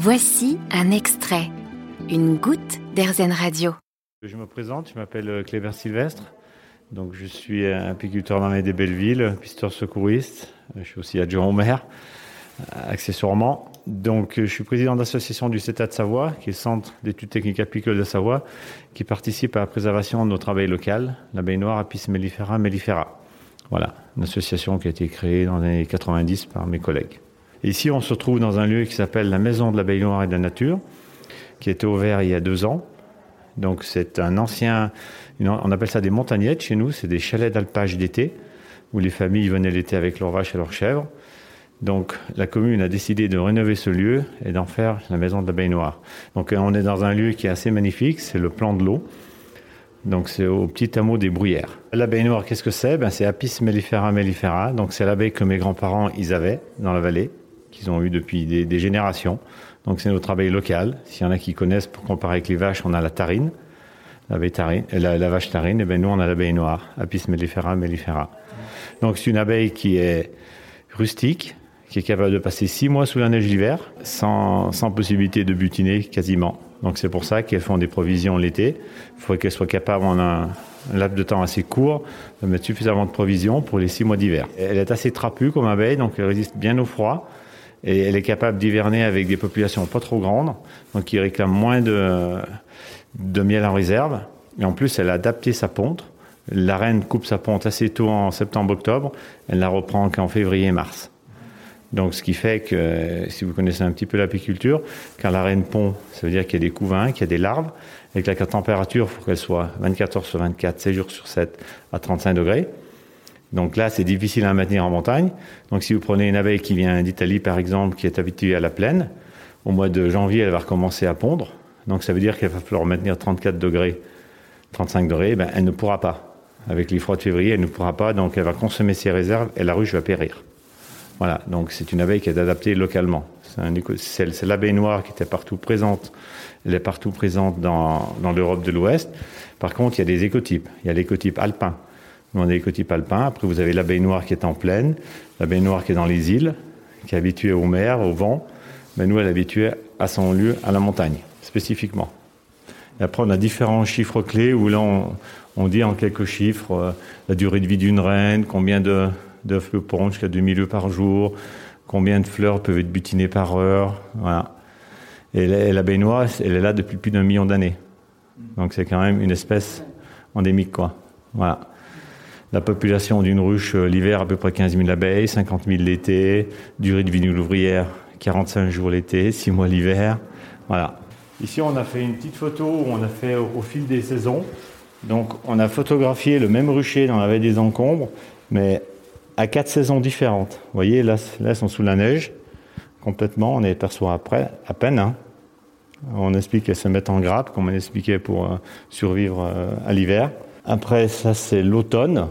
Voici un extrait, une goutte d'Airzen Radio. Je me présente, je m'appelle Cléber Sylvestre. Donc, je suis apiculteur dans des Belleville, pisteur secouriste. Je suis aussi adjoint au maire, accessoirement. Donc, je suis président d'association du CETA de Savoie, qui est le Centre d'études techniques apicoles de Savoie, qui participe à la préservation de notre abeille locale, l'abeille noire Apis mellifera mellifera. Voilà, une association qui a été créée dans les années 90 par mes collègues. Ici, on se trouve dans un lieu qui s'appelle la Maison de l'abeille noire et de la nature, qui a été ouvert il y a deux ans. Donc, c'est un ancien, on appelle ça des montagnettes chez nous, c'est des chalets d'alpage d'été, où les familles venaient l'été avec leurs vaches et leurs chèvres. Donc la commune a décidé de rénover ce lieu et d'en faire la maison de l'abeille noire. Donc on est dans un lieu qui est assez magnifique, c'est le plan de l'eau. Donc c'est au petit hameau des Bruyères. L'abeille noire, qu'est-ce que c'est? Ben, C'est Apis mellifera mellifera. Donc c'est l'abeille que mes grands-parents ils avaient dans la vallée, qu'ils ont eu depuis des, générations. Donc c'est notre abeille locale. S'il y en a qui connaissent, pour comparer avec les vaches, on a la tarine, la, la, vache tarine. Et ben nous on a l'abeille noire, Apis mellifera mellifera. Donc c'est une abeille qui est rustique, qui est capable de passer six mois sous la neige l'hiver, sans, sans possibilité de butiner quasiment. Donc c'est pour ça qu'elles font des provisions l'été. Il faudrait qu'elles soient capables en un, laps de temps assez court de mettre suffisamment de provisions pour les six mois d'hiver. Elle est assez trapue comme abeille, donc elle résiste bien au froid. Et elle est capable d'hiverner avec des populations pas trop grandes, donc qui réclament moins de, de miel en réserve. Et en plus, elle a adapté sa ponte. La reine coupe sa ponte assez tôt en septembre-octobre. Elle la reprend qu'en février-mars. Donc, ce qui fait que, si vous connaissez un petit peu l'apiculture, quand la reine pond, ça veut dire qu'il y a des couvains, qu'il y a des larves, et que la température, il faut qu'elle soit 24 heures sur 24, 7 jours sur 7, à 35 degrés. Donc là, c'est difficile à maintenir en montagne. Donc, si vous prenez une abeille qui vient d'Italie, par exemple, qui est habituée à la plaine, au mois de janvier, elle va recommencer à pondre. Donc, ça veut dire qu'il va falloir maintenir 34 degrés, 35 degrés. Ben, elle ne pourra pas. Avec les froids de février, elle ne pourra pas. Donc, elle va consommer ses réserves et la ruche va périr. Voilà, donc c'est une abeille qui est adaptée localement. C'est l'abeille noire qui était partout présente. Elle est partout présente dans, l'Europe de l'Ouest. Par contre, il y a des écotypes. Il y a l'écotype alpin. Nous, on a l'écotype alpin. Après, vous avez l'abeille noire qui est en plaine, l'abeille noire qui est dans les îles, qui est habituée aux mers, au vent. Mais nous, elle est habituée à son lieu, à la montagne, spécifiquement. Et après, on a différents chiffres clés où là, on, dit en quelques chiffres euh, la durée de vie d'une reine, combien de, d'œufs le pondent jusqu'à 2000 œufs par jour, combien de fleurs peuvent être butinées par heure. Voilà. Et la, baignoire, elle est là depuis plus d'un million d'années. Donc c'est quand même une espèce endémique, quoi. Voilà. La population d'une ruche euh, l'hiver, à peu près 15 000 abeilles, 50 000 l'été, durée de vie d'une ouvrière, 45 jours l'été, 6 mois l'hiver. Voilà. Ici, on a fait une petite photo où on a fait au, fil des saisons. Donc, on a photographié le même rucher dans la vallée des encombres, mais à quatre saisons différentes. Vous voyez, là, là, elles sont sous la neige, complètement. On les perçoit après, à peine. Hein. On explique qu'elles se mettent en grappe, comme on expliquait pour euh, survivre euh, à l'hiver. Après, ça, c'est l'automne.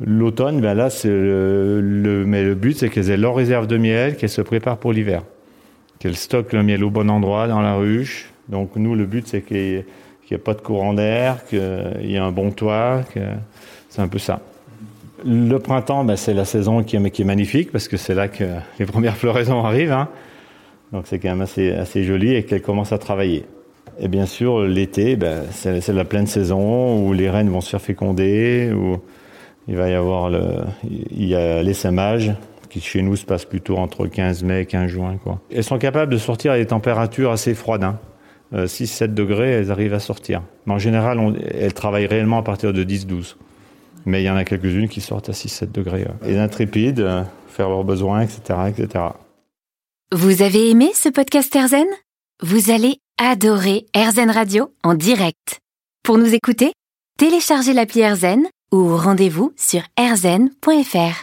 L'automne, ben là, c'est le, le but, c'est qu'elles aient leur réserve de miel, qu'elles se préparent pour l'hiver. Qu'elles stockent le miel au bon endroit, dans la ruche. Donc, nous, le but, c'est qu'il n'y ait, pas de courant d'air, qu'il y ait un bon toit. Que... C'est un peu ça. Le printemps, ben, c'est la saison qui est, magnifique parce que c'est là que les premières floraisons arrivent. Hein. Donc c'est quand même assez, joli et qu'elle commence à travailler. Et bien sûr, l'été, ben, c'est la pleine saison où les reines vont se faire féconder, où il va y avoir le, il y a l'essaimage qui chez nous se passe plutôt entre 15 mai et 15 juin. Quoi. Elles sont capables de sortir à des températures assez froides. Hein. 6-7 euh, degrés, elles arrivent à sortir. Mais en général, elles travaillent réellement à partir de 10-12 mais il y en a quelques-unes qui sortent à 6-7 degrés. Les intrépides, euh, faire leurs besoins, etc., etc. Vous avez aimé ce podcast Erzen Vous allez adorer Erzen Radio en direct. Pour nous écouter, téléchargez l'appli Erzen ou rendez-vous sur erzen.fr.